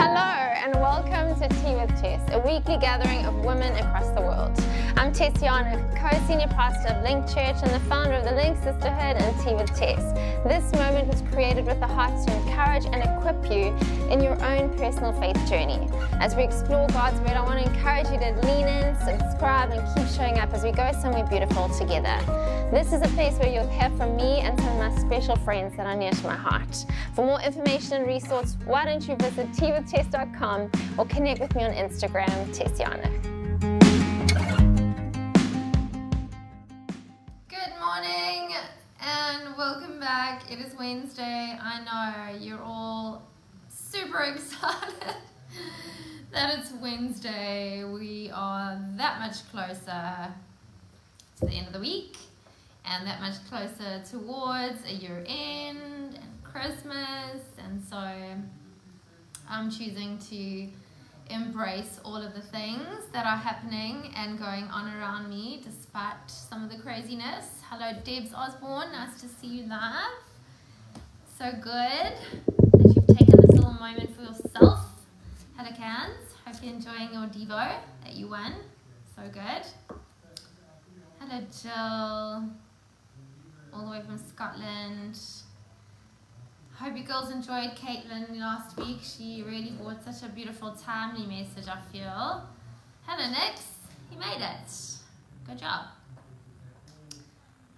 Hello to Tea with Tess, a weekly gathering of women across the world. I'm Tessiana, co-senior pastor of Link Church and the founder of the Link Sisterhood and Tea with Tess. This moment was created with the heart to encourage and equip you in your own personal faith journey. As we explore God's Word, I want to encourage you to lean in, subscribe, and keep showing up as we go somewhere beautiful together. This is a place where you'll hear from me and some of my special friends that are near to my heart. For more information and resources, why don't you visit teawithtess.com or connect with me on Instagram, Tessiana. Good morning and welcome back. It is Wednesday. I know you're all super excited that it's Wednesday. We are that much closer to the end of the week and that much closer towards a year end and Christmas. And so I'm choosing to embrace all of the things that are happening and going on around me despite some of the craziness. Hello, Debs Osborne. Nice to see you live. So good that you've taken this little moment for yourself. Hello, Cans. Hope you're enjoying your Devo that you won. So good. Hello, Jill. All the way from Scotland. Hope you girls enjoyed Caitlin last week. She really brought such a beautiful, timely message, I feel. Hello, Nix. You made it. Good job.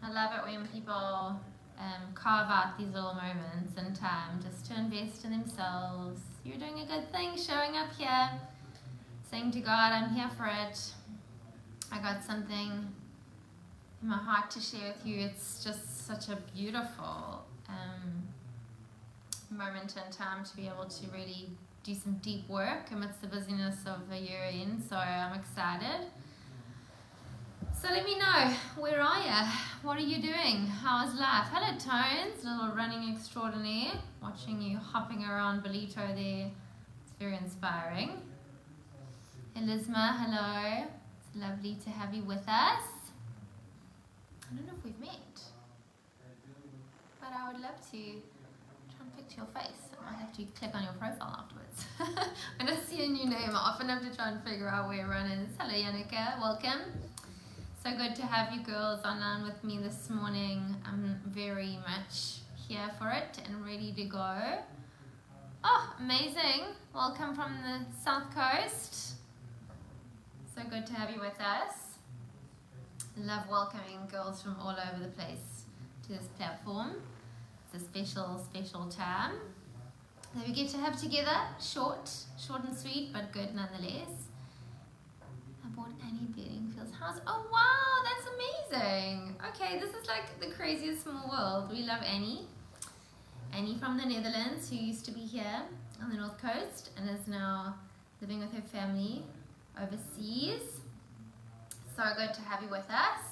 I love it when people um, carve out these little moments in time just to invest in themselves. You're doing a good thing showing up here, saying to God, I'm here for it. I got something in my heart to share with you. It's just such a beautiful um, moment in time to be able to really do some deep work amidst the busyness of a year in. So I'm excited. So let me know, where are you? What are you doing? How's life? Hello Tones, little running extraordinaire. Watching you hopping around Ballito there. It's very inspiring. Elisma, hello. It's lovely to have you with us. I don't know if we've met, but I would love to picture your face. I might have to click on your profile afterwards. when I see a new name, I often have to try and figure out where everyone is. Hello, Yannicka, welcome. So good to have you girls online with me this morning. I'm very much here for it and ready to go. Oh, amazing. Welcome from the South Coast. So good to have you with us. Love welcoming girls from all over the place to this platform. It's a special, special time that we get to have together. Short, short and sweet, but good nonetheless. I bought Annie Bedingfield's house. Oh wow, that's amazing. Okay, this is like the craziest small world. We love Annie. Annie from the Netherlands, who used to be here on the North Coast and is now living with her family overseas. So good to have you with us.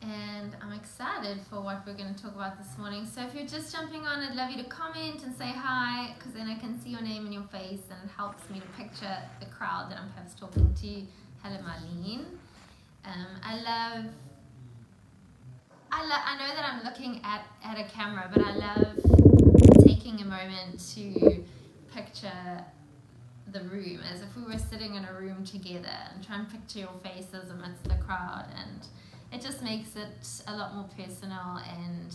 And I'm excited for what we're going to talk about this morning. So if you're just jumping on, I'd love you to comment and say hi, because then I can see your name and your face, and it helps me to picture the crowd that I'm perhaps talking to. Hello, Marlene. Um, I love. I, lo- I know that I'm looking at, at a camera, but I love taking a moment to picture the room as if we were sitting in a room together and try and picture your faces amidst the crowd and it just makes it a lot more personal and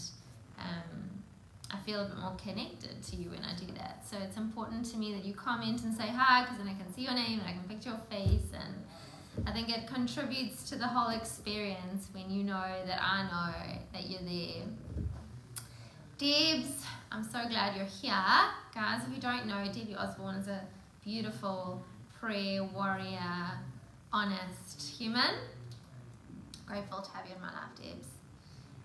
um, I feel a bit more connected to you when I do that. So it's important to me that you comment and say hi because then I can see your name and I can picture your face and I think it contributes to the whole experience when you know that I know that you're there. Debs, I'm so glad you're here. Guys, if you don't know, Debbie Osborne is a beautiful prayer warrior, honest human. Grateful to have you in my life, Debs.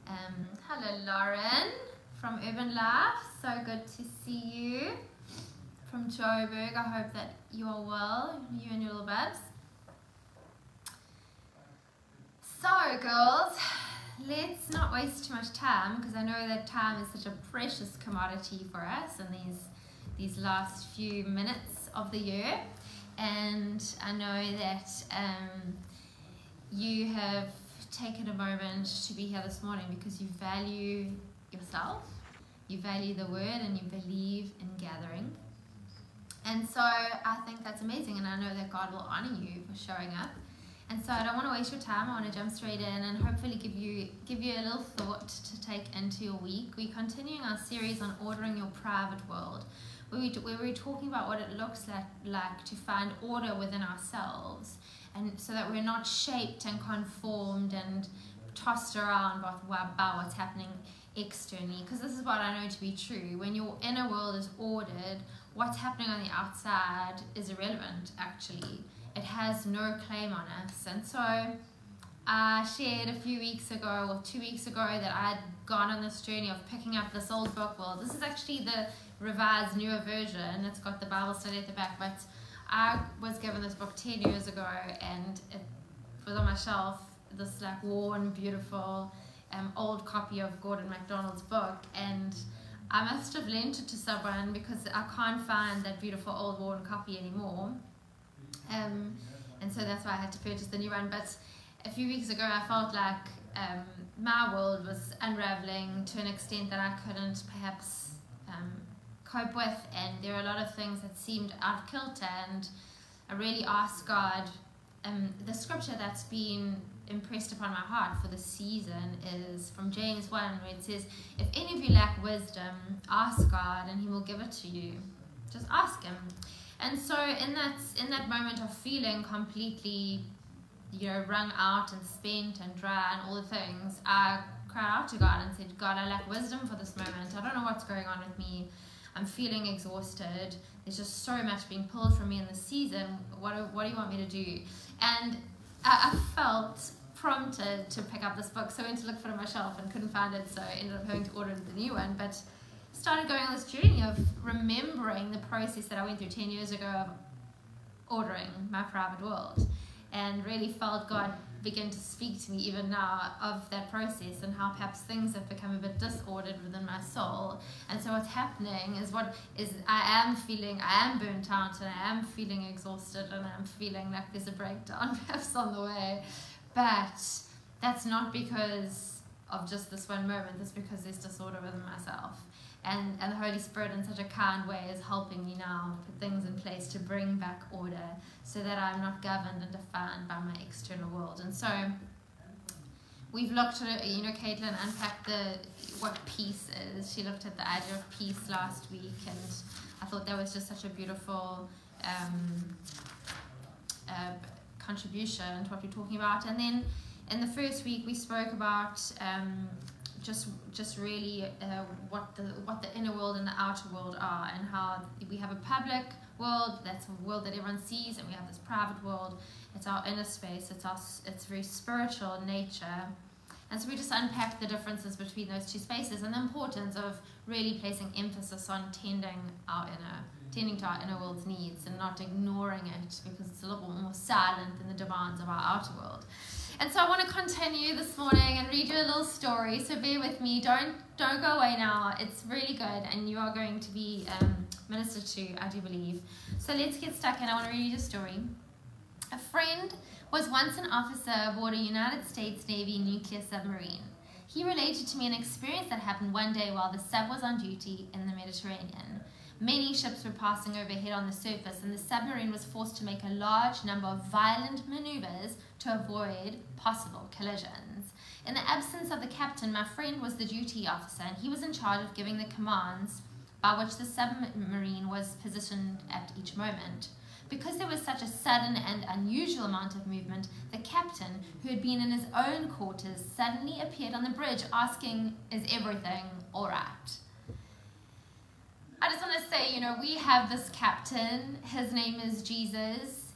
Um, hello, Lauren from Urban Life. So good to see you. From Joburg, I hope that you are well, you and your little babs. So, girls, let's not waste too much time because I know that time is such a precious commodity for us in these these last few minutes of the year. And I know that um, you have taken a moment to be here this morning because you value yourself, you value the word, and you believe in gathering. And so I think that's amazing, and I know that God will honor you for showing up. And so I don't want to waste your time. I want to jump straight in and hopefully give you give you a little thought to take into your week. We're continuing our series on ordering your private world, where, we, where we're talking about what it looks like, like to find order within ourselves, and so that we're not shaped and conformed and tossed around by, by what's happening externally. Because this is what I know to be true. When your inner world is ordered, what's happening on the outside is irrelevant, actually it has no claim on us. And so I shared a few weeks ago or two weeks ago that I'd gone on this journey of picking up this old book. Well, this is actually the revised newer version. It's got the Bible study at the back, but I was given this book 10 years ago and it was on my shelf, this like worn, beautiful um, old copy of Gordon MacDonald's book. And I must have lent it to someone because I can't find that beautiful old worn copy anymore. Um, and so that's why I had to purchase the new one. But a few weeks ago, I felt like um, my world was unraveling to an extent that I couldn't perhaps um, cope with, and there are a lot of things that seemed out of kilter. And I really asked God. Um, the scripture that's been impressed upon my heart for the season is from James 1, where it says, If any of you lack wisdom, ask God, and He will give it to you. Just ask Him. And so in that in that moment of feeling completely, you know, wrung out and spent and dry and all the things, I cried out to God and said, God, I lack wisdom for this moment. I don't know what's going on with me. I'm feeling exhausted. There's just so much being pulled from me in the season. What do, what do you want me to do? And I, I felt prompted to pick up this book, so I went to look for it on my shelf and couldn't find it, so I ended up having to order the new one. But started going on this journey of remembering the process that I went through 10 years ago of ordering my private world and really felt God begin to speak to me even now of that process and how perhaps things have become a bit disordered within my soul. And so what's happening is what is I am feeling I am burnt out and I am feeling exhausted and I'm feeling like there's a breakdown perhaps on the way. But that's not because of just this one moment, that's because there's disorder within myself and, and the Holy Spirit in such a kind way is helping me now put things in place to bring back order so that I'm not governed and defined by my external world. And so we've looked at you know, Caitlin unpacked the what peace is. She looked at the idea of peace last week and I thought that was just such a beautiful um, uh, contribution to what we're talking about. And then in the first week we spoke about um, just just really uh, what the what the inner world and the outer world are and how we have a public world that's a world that everyone sees and we have this private world. It's our inner space it's our it's very spiritual in nature. And so we just unpack the differences between those two spaces and the importance of really placing emphasis on tending our inner tending to our inner world's needs and not ignoring it because it's a little more silent than the demands of our outer world and so I want to continue this morning and read you a little story. So bear with me. Don't don't go away now. It's really good, and you are going to be um, ministered to, I do believe. So let's get stuck in. I want to read you a story. A friend was once an officer aboard a United States Navy nuclear submarine. He related to me an experience that happened one day while the sub was on duty in the Mediterranean. Many ships were passing overhead on the surface, and the submarine was forced to make a large number of violent maneuvers to avoid possible collisions. In the absence of the captain, my friend was the duty officer, and he was in charge of giving the commands by which the submarine was positioned at each moment. Because there was such a sudden and unusual amount of movement, the captain, who had been in his own quarters, suddenly appeared on the bridge asking, Is everything alright? I just want to say, you know, we have this captain. His name is Jesus.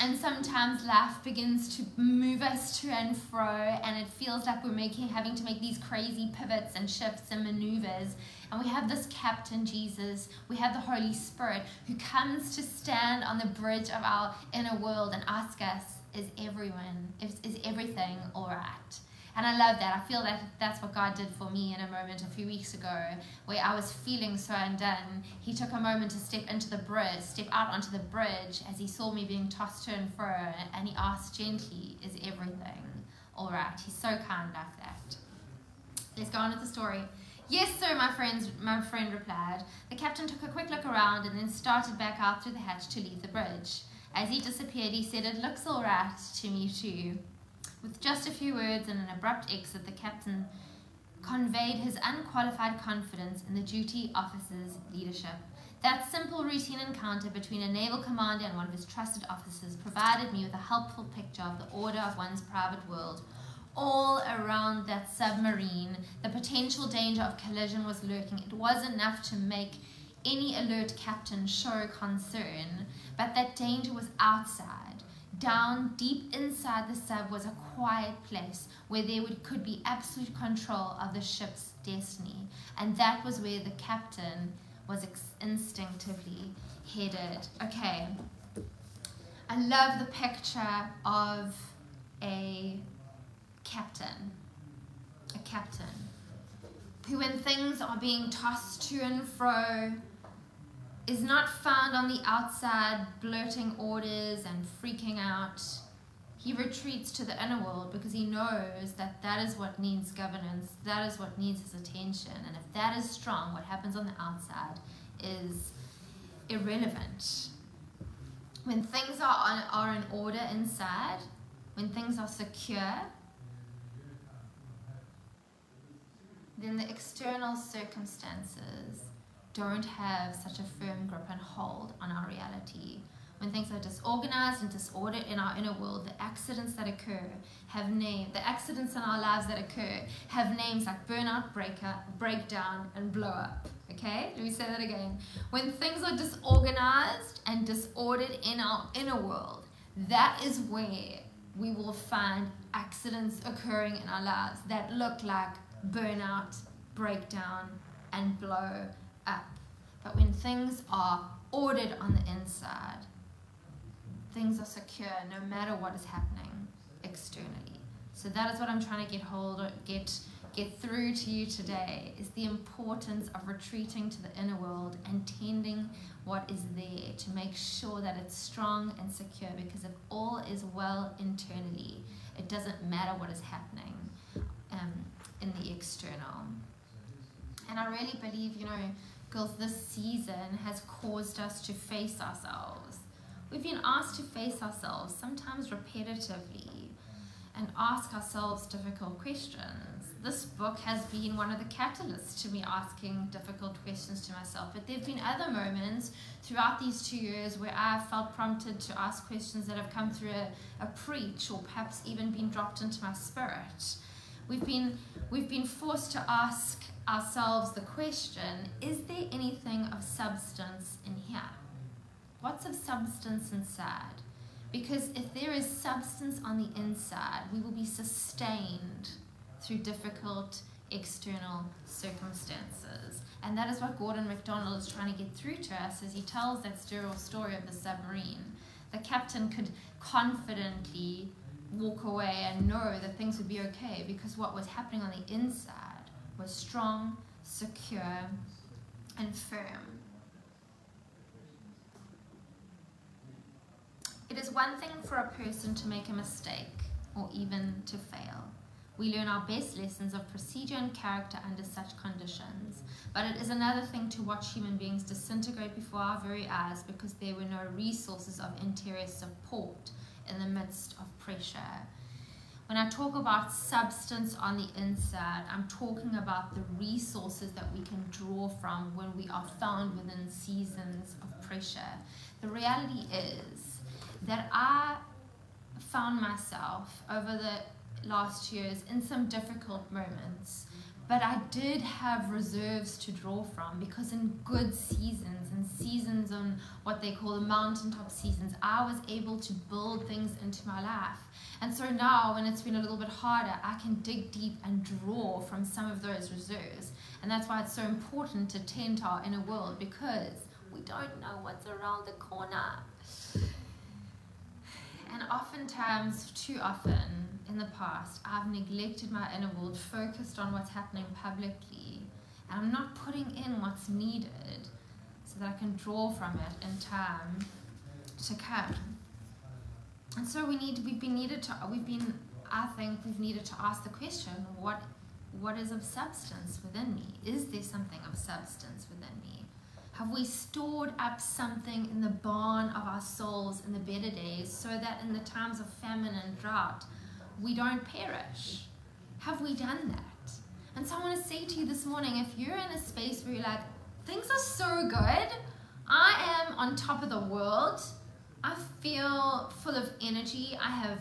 And sometimes life begins to move us to and fro, and it feels like we're making having to make these crazy pivots and shifts and maneuvers. And we have this captain Jesus, we have the Holy Spirit who comes to stand on the bridge of our inner world and ask us, is everyone, is, is everything all right? And I love that. I feel that that's what God did for me in a moment a few weeks ago where I was feeling so undone. He took a moment to step into the bridge, step out onto the bridge as he saw me being tossed to and fro, and he asked gently, Is everything all right? He's so kind like that. Let's go on with the story. Yes, sir, my, friends, my friend replied. The captain took a quick look around and then started back out through the hatch to leave the bridge. As he disappeared, he said, It looks all right to me, too. With just a few words and an abrupt exit, the captain conveyed his unqualified confidence in the duty officer's leadership. That simple routine encounter between a naval commander and one of his trusted officers provided me with a helpful picture of the order of one's private world all around that submarine. The potential danger of collision was lurking. It was enough to make any alert captain show concern, but that danger was outside. Down deep inside the sub was a quiet place where there would, could be absolute control of the ship's destiny, and that was where the captain was instinctively headed. Okay, I love the picture of a captain, a captain, who when things are being tossed to and fro, is not found on the outside blurting orders and freaking out. He retreats to the inner world because he knows that that is what needs governance, that is what needs his attention. And if that is strong, what happens on the outside is irrelevant. When things are, on, are in order inside, when things are secure, then the external circumstances don't have such a firm grip and hold on our reality. When things are disorganized and disordered in our inner world, the accidents that occur have names. The accidents in our lives that occur have names like burnout, breaker, breakdown, and blow up. Okay, let me say that again. When things are disorganized and disordered in our inner world, that is where we will find accidents occurring in our lives that look like burnout, breakdown, and blow up. But when things are ordered on the inside, things are secure no matter what is happening externally. So that is what I'm trying to get hold of, get get through to you today is the importance of retreating to the inner world and tending what is there to make sure that it's strong and secure because if all is well internally, it doesn't matter what is happening um, in the external. And I really believe, you know, girls, this season has caused us to face ourselves. We've been asked to face ourselves, sometimes repetitively, and ask ourselves difficult questions. This book has been one of the catalysts to me asking difficult questions to myself. But there have been other moments throughout these two years where I have felt prompted to ask questions that have come through a, a preach or perhaps even been dropped into my spirit. We've been, we've been forced to ask ourselves the question is there anything of substance in here? What's of substance inside? Because if there is substance on the inside, we will be sustained through difficult external circumstances. And that is what Gordon MacDonald is trying to get through to us as he tells that sterile story of the submarine. The captain could confidently walk away and know that things would be okay because what was happening on the inside was strong, secure, and firm. It is one thing for a person to make a mistake or even to fail. We learn our best lessons of procedure and character under such conditions. But it is another thing to watch human beings disintegrate before our very eyes because there were no resources of interior support in the midst of pressure. When I talk about substance on the inside, I'm talking about the resources that we can draw from when we are found within seasons of pressure. The reality is that I found myself over the last years in some difficult moments but I did have reserves to draw from because in good seasons and seasons on what they call the mountaintop seasons, I was able to build things into my life. And so now, when it's been a little bit harder, I can dig deep and draw from some of those reserves. And that's why it's so important to tend our inner world because we don't know what's around the corner. And oftentimes, too often, in the past, I've neglected my inner world, focused on what's happening publicly, and I'm not putting in what's needed so that I can draw from it in time to come. And so we need we've been needed to we've been I think we've needed to ask the question, what what is of substance within me? Is there something of substance within me? Have we stored up something in the barn of our souls in the better days so that in the times of famine and drought we don't perish? Have we done that? And so I want to say to you this morning if you're in a space where you're like, things are so good, I am on top of the world, I feel full of energy, I have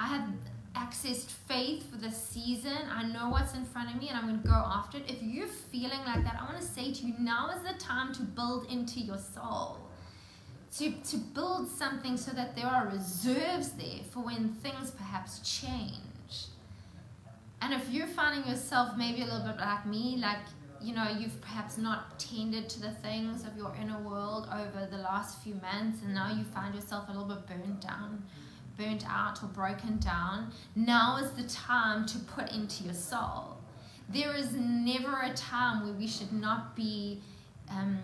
I have accessed faith for the season. I know what's in front of me and I'm going to go after it. If you're feeling like that, I want to say to you now is the time to build into your soul. To, to build something so that there are reserves there for when things perhaps change. And if you're finding yourself maybe a little bit like me, like, you know, you've perhaps not tended to the things of your inner world over the last few months, and now you find yourself a little bit burnt down burnt out or broken down, now is the time to put into your soul. There is never a time where we should not be um,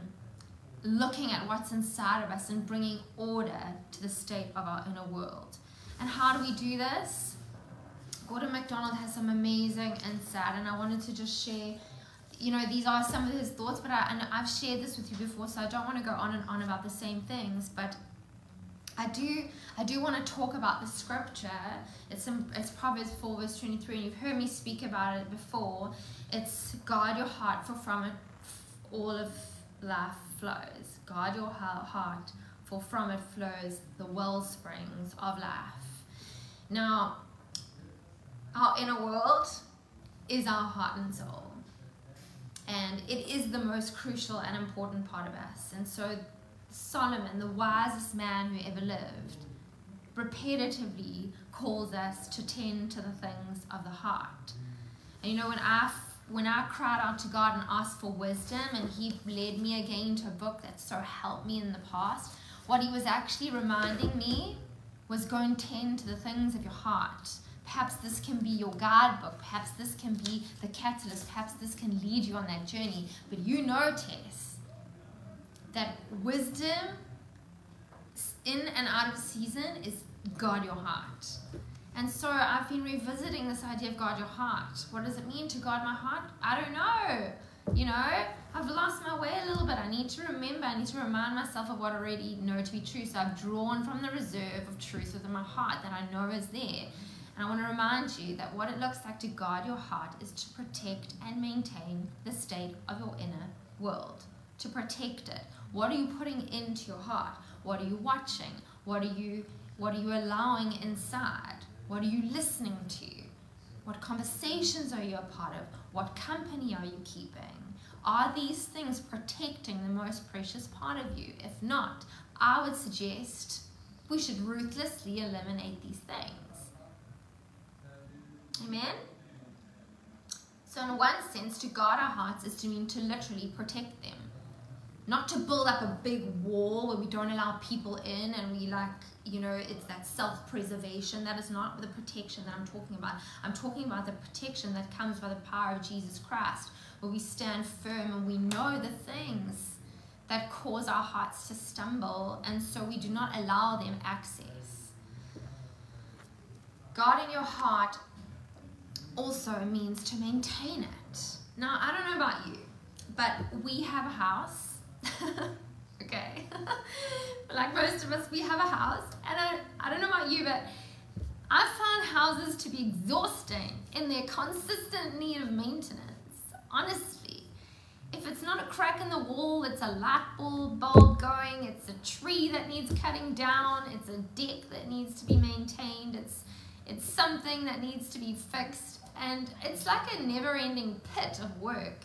looking at what's inside of us and bringing order to the state of our inner world. And how do we do this? Gordon MacDonald has some amazing insight, and I wanted to just share. You know, these are some of his thoughts, but I, and I've shared this with you before, so I don't want to go on and on about the same things. But I do I do want to talk about the scripture. It's in, it's Proverbs 4 verse 23 and you've heard me speak about it before. It's guard your heart for from it all of life flows. Guard your heart for from it flows the well springs of life. Now our inner world is our heart and soul. And it is the most crucial and important part of us. And so Solomon, the wisest man who ever lived, repetitively calls us to tend to the things of the heart. And you know, when I when I cried out to God and asked for wisdom, and He led me again to a book that so helped me in the past, what He was actually reminding me was go and tend to the things of your heart. Perhaps this can be your guidebook. Perhaps this can be the catalyst. Perhaps this can lead you on that journey. But you know, Tess, that wisdom in and out of season is guard your heart. And so I've been revisiting this idea of guard your heart. What does it mean to guard my heart? I don't know. You know, I've lost my way a little bit. I need to remember, I need to remind myself of what I already know to be true. So I've drawn from the reserve of truth within my heart that I know is there. And I want to remind you that what it looks like to guard your heart is to protect and maintain the state of your inner world, to protect it. What are you putting into your heart? What are you watching? What are you what are you allowing inside? What are you listening to? What conversations are you a part of? What company are you keeping? Are these things protecting the most precious part of you? If not, I would suggest we should ruthlessly eliminate these things. Amen? So, in one sense, to guard our hearts is to mean to literally protect them not to build up a big wall where we don't allow people in and we like you know it's that self-preservation. That is not the protection that i'm talking about. I'm talking about the protection that comes by the power of jesus christ where we stand firm and we know the things that cause our hearts to stumble and so we do not allow them access. Guarding your heart also means to maintain it. Now i don't know about you but we have a house okay. like most of us, we have a house, and I, I don't know about you, but I found houses to be exhausting in their consistent need of maintenance. Honestly, if it's not a crack in the wall, it's a light bulb bulb going, it's a tree that needs cutting down, it's a deck that needs to be maintained, it's it's something that needs to be fixed, and it's like a never-ending pit of work.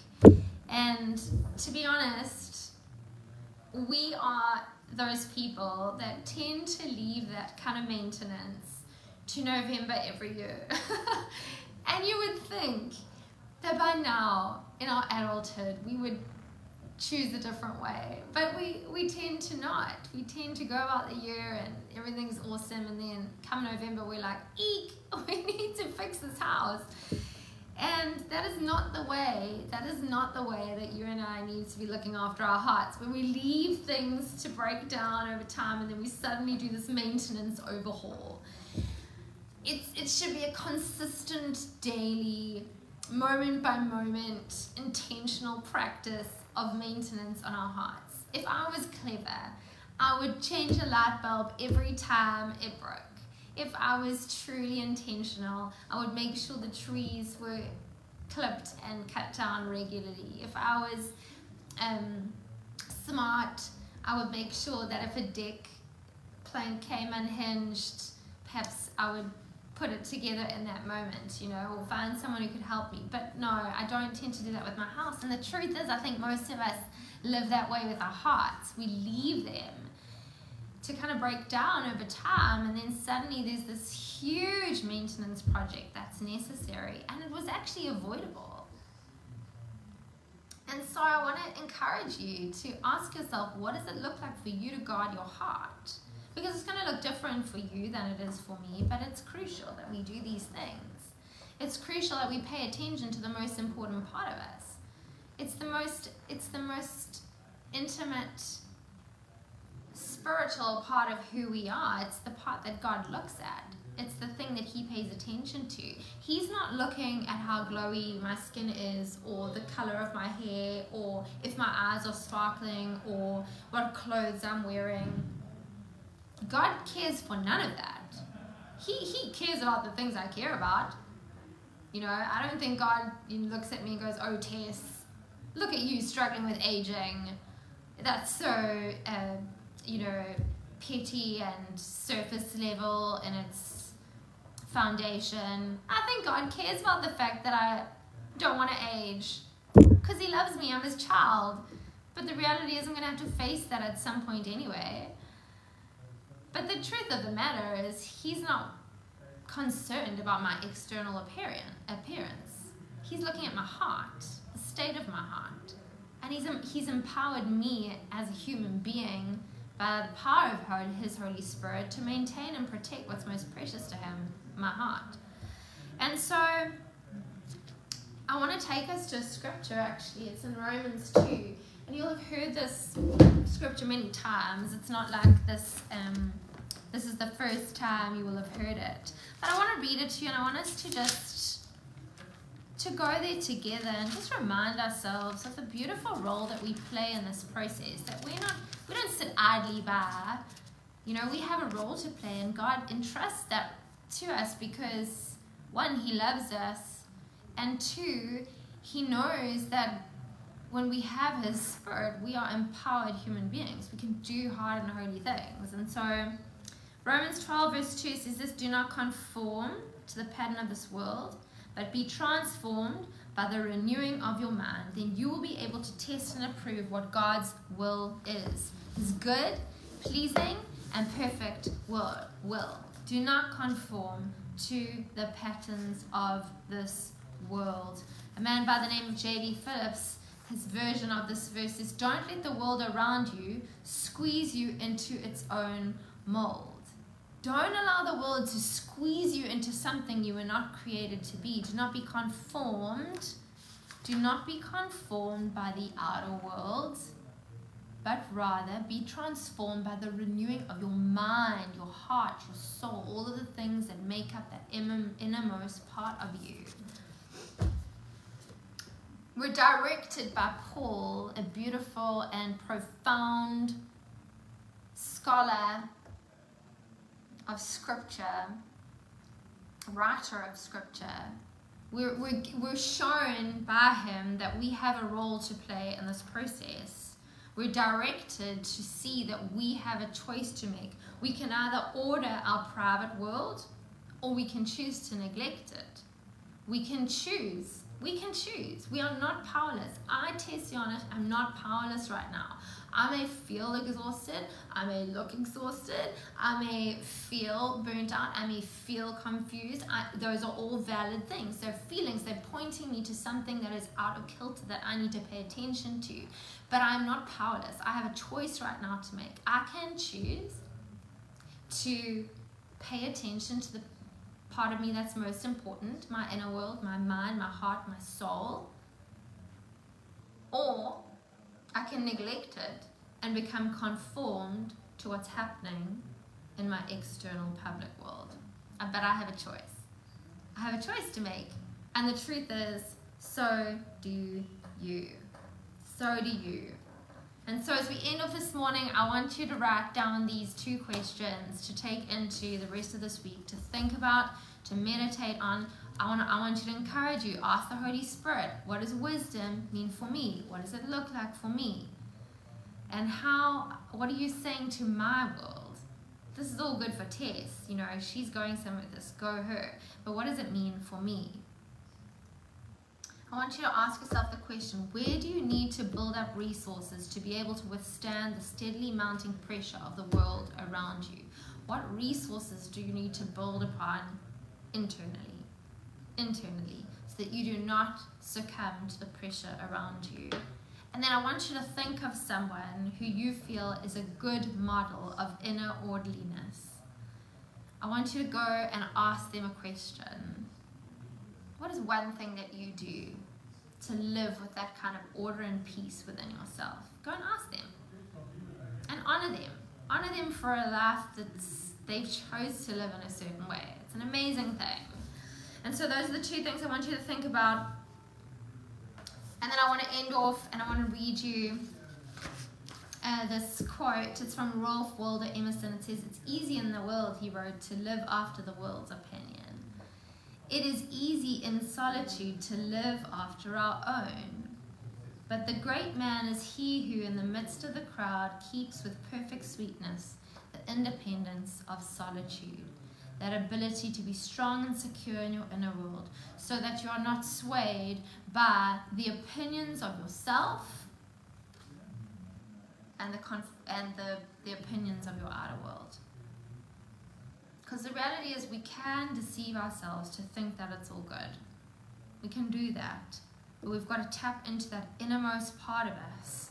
And to be honest, we are those people that tend to leave that kind of maintenance to November every year. and you would think that by now, in our adulthood, we would choose a different way. But we, we tend to not. We tend to go about the year and everything's awesome, and then come November, we're like, eek, we need to fix this house. And that is not the way, that is not the way that you and I need to be looking after our hearts. When we leave things to break down over time and then we suddenly do this maintenance overhaul. It's, it should be a consistent daily moment by moment, intentional practice of maintenance on our hearts. If I was clever, I would change a light bulb every time it broke. If I was truly intentional, I would make sure the trees were clipped and cut down regularly. If I was um, smart, I would make sure that if a deck plank came unhinged, perhaps I would put it together in that moment, you know, or find someone who could help me. But no, I don't tend to do that with my house. And the truth is, I think most of us live that way with our hearts. We leave them to kind of break down over time, and then suddenly there's this huge maintenance project that's necessary, and it was actually avoidable. And so I want to encourage you to ask yourself what does it look like for you to guard your heart? Because it's going to look different for you than it is for me, but it's crucial that we do these things. It's crucial that we pay attention to the most important part of us. It's the most it's the most intimate spiritual part of who we are. It's the part that God looks at. It's the thing that he pays attention to. He's not looking at how glowy my skin is, or the color of my hair, or if my eyes are sparkling, or what clothes I'm wearing. God cares for none of that. He, he cares about the things I care about. You know, I don't think God looks at me and goes, Oh, Tess, look at you struggling with aging. That's so, uh, you know, petty and surface level in its foundation. I think God cares about the fact that I don't want to age because He loves me. I'm His child. But the reality is, I'm going to have to face that at some point anyway. But the truth of the matter is, He's not concerned about my external appearance. He's looking at my heart, the state of my heart. And he's, he's empowered me as a human being by the power of His Holy Spirit to maintain and protect what's most precious to Him, my heart. And so I want to take us to a scripture actually. It's in Romans 2. And you'll have heard this scripture many times. It's not like this. Um, this is the first time you will have heard it. But I want to read it to you and I want us to just to go there together and just remind ourselves of the beautiful role that we play in this process. That we're not we don't sit idly by. You know, we have a role to play and God entrusts that to us because one, He loves us, and two, He knows that when we have His Spirit, we are empowered human beings. We can do hard and holy things. And so Romans 12, verse 2 says this Do not conform to the pattern of this world, but be transformed by the renewing of your mind. Then you will be able to test and approve what God's will is His good, pleasing, and perfect will. will. Do not conform to the patterns of this world. A man by the name of J.B. Phillips his version of this verse is Don't let the world around you squeeze you into its own mold. Don't allow the world to squeeze you into something you were not created to be. Do not be conformed. Do not be conformed by the outer world, but rather be transformed by the renewing of your mind, your heart, your soul, all of the things that make up that innermost part of you. We're directed by Paul, a beautiful and profound scholar of scripture, writer of scripture, we're, we're, we're shown by him that we have a role to play in this process. We're directed to see that we have a choice to make. We can either order our private world or we can choose to neglect it. We can choose. We can choose. We are not powerless. I, Tessiana, I'm not powerless right now. I may feel exhausted, I may look exhausted, I may feel burnt out, I may feel confused. I, those are all valid things. They're feelings, they're pointing me to something that is out of kilter that I need to pay attention to. But I'm not powerless. I have a choice right now to make. I can choose to pay attention to the part of me that's most important my inner world, my mind, my heart, my soul. Or I can neglect it and become conformed to what's happening in my external public world. Uh, but I have a choice. I have a choice to make. And the truth is, So do you. So do you. And so, as we end off this morning, I want you to write down these two questions to take into the rest of this week to think about, to meditate on. I want, I want you to encourage you. Ask the Holy Spirit, what does wisdom mean for me? What does it look like for me? And how, what are you saying to my world? This is all good for Tess. You know, she's going somewhere with this, go her. But what does it mean for me? I want you to ask yourself the question where do you need to build up resources to be able to withstand the steadily mounting pressure of the world around you? What resources do you need to build upon internally? Internally, so that you do not succumb to the pressure around you. And then I want you to think of someone who you feel is a good model of inner orderliness. I want you to go and ask them a question. What is one thing that you do to live with that kind of order and peace within yourself? Go and ask them. And honor them. Honor them for a life that they've chose to live in a certain way. It's an amazing thing. And so those are the two things I want you to think about. And then I want to end off and I want to read you uh, this quote. It's from Ralph Waldo Emerson. It says, It's easy in the world, he wrote, to live after the world's opinion. It is easy in solitude to live after our own. But the great man is he who, in the midst of the crowd, keeps with perfect sweetness the independence of solitude, that ability to be strong and secure in your inner world, so that you are not swayed by the opinions of yourself and the, and the, the opinions of your outer world. Because the reality is, we can deceive ourselves to think that it's all good. We can do that. But we've got to tap into that innermost part of us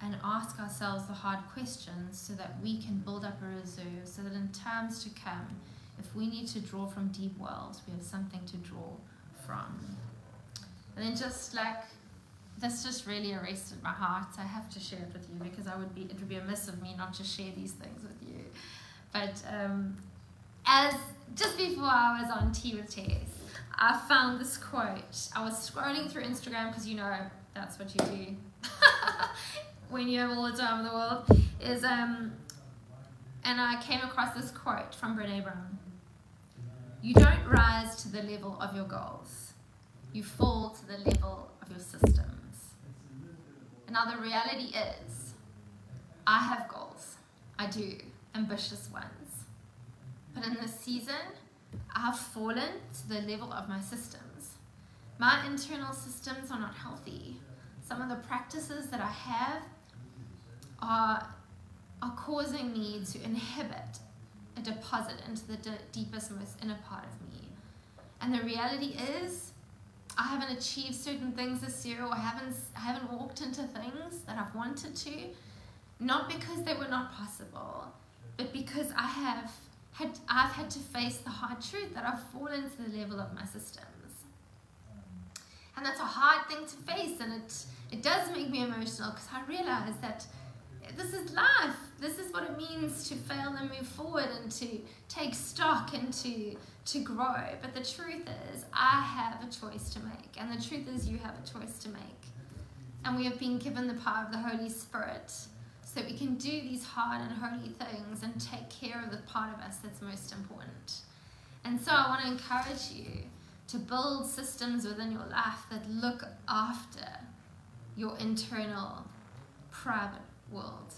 and ask ourselves the hard questions so that we can build up a reserve so that in times to come, if we need to draw from deep wells, we have something to draw from. And then just like this just really arrested my heart. I have to share it with you because I would be it would be amiss of me not to share these things with you. But um, as just before I was on Tea with Tess, I found this quote. I was scrolling through Instagram because you know that's what you do when you have all the time in the world. Is um, and I came across this quote from Brene Brown. You don't rise to the level of your goals. You fall to the level of your systems. And now the reality is, I have goals. I do, ambitious ones. But in this season, I've fallen to the level of my systems. My internal systems are not healthy. Some of the practices that I have are, are causing me to inhibit a deposit into the deepest, most inner part of me. And the reality is, I haven't achieved certain things this year, or I haven't, I haven't walked into things that I've wanted to, not because they were not possible, but because I have had, I've had to face the hard truth that I've fallen to the level of my systems. And that's a hard thing to face, and it, it does make me emotional because I realize that this is life. This is what it means to fail and move forward and to take stock and to, to grow. But the truth is, I have a choice to make, and the truth is, you have a choice to make. And we have been given the power of the Holy Spirit so we can do these hard and holy things and take care of the part of us that's most important. And so I want to encourage you to build systems within your life that look after your internal private world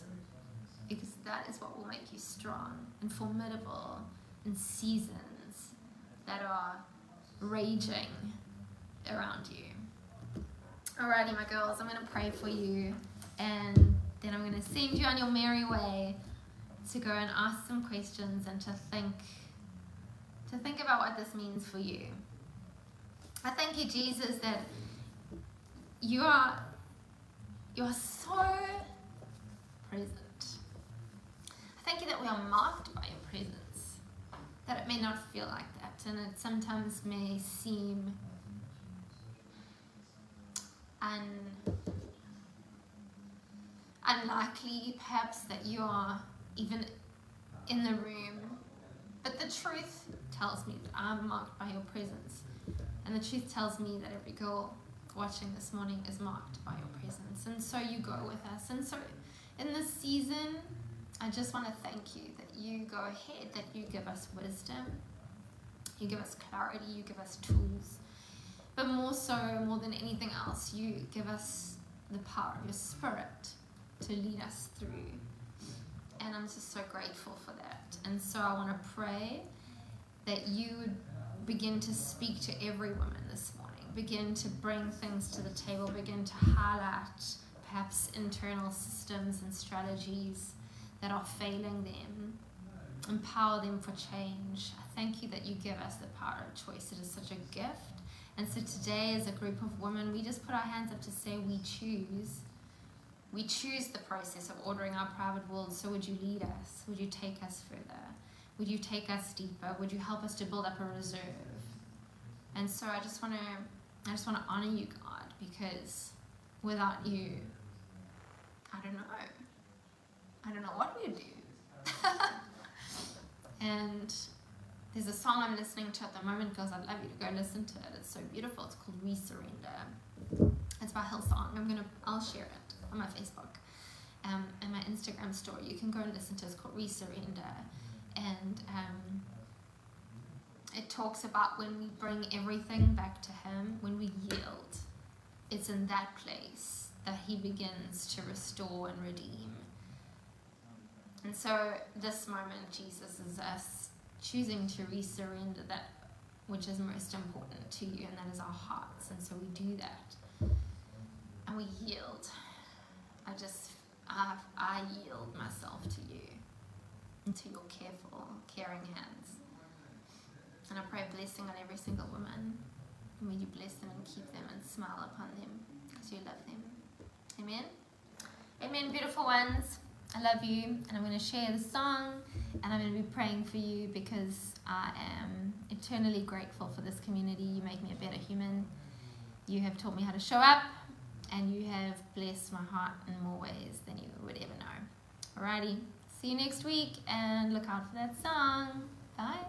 because that is what will make you strong and formidable in seasons that are raging around you. Alrighty, my girls, I'm going to pray for you and then I'm going to send you on your merry way to go and ask some questions and to think to think about what this means for you. I thank you, Jesus, that you are you are so present. I thank you that we are marked by your presence. That it may not feel like that, and it sometimes may seem un unlikely, perhaps, that you are even in the room. But the truth tells me that I'm marked by your presence. And the truth tells me that every girl watching this morning is marked by your presence. And so you go with us. And so in this season, I just want to thank you that you go ahead, that you give us wisdom, you give us clarity, you give us tools. But more so, more than anything else, you give us the power of your spirit to lead us through. And I'm just so grateful for that. And so I want to pray that you would begin to speak to every woman this morning, begin to bring things to the table, begin to highlight perhaps internal systems and strategies that are failing them, empower them for change. I thank you that you give us the power of choice. It is such a gift. And so today, as a group of women, we just put our hands up to say we choose. We choose the process of ordering our private world. So would you lead us? Would you take us further? Would you take us deeper? Would you help us to build up a reserve? And so I just want to, I just want to honor you, God, because without you, I don't know. I don't know what we'd do. and there's a song I'm listening to at the moment, girls. I'd love you to go listen to it. It's so beautiful. It's called We Surrender. It's by Hillsong. I'm gonna, I'll share it on my Facebook, um, and my Instagram story. You can go and listen to. it. It's called We Surrender and um, it talks about when we bring everything back to Him, when we yield. It's in that place that He begins to restore and redeem. And so, this moment, Jesus is us choosing to resurrender that which is most important to you, and that is our hearts. And so, we do that. And we yield. I just, I, I yield myself to you into your careful, caring hands. And I pray a blessing on every single woman. May you bless them and keep them and smile upon them because you love them. Amen. Amen, beautiful ones. I love you, and I'm going to share the song, and I'm going to be praying for you because I am eternally grateful for this community. You make me a better human. You have taught me how to show up, and you have blessed my heart in more ways than you would ever know. Alrighty, See you next week and look out for that song. Bye.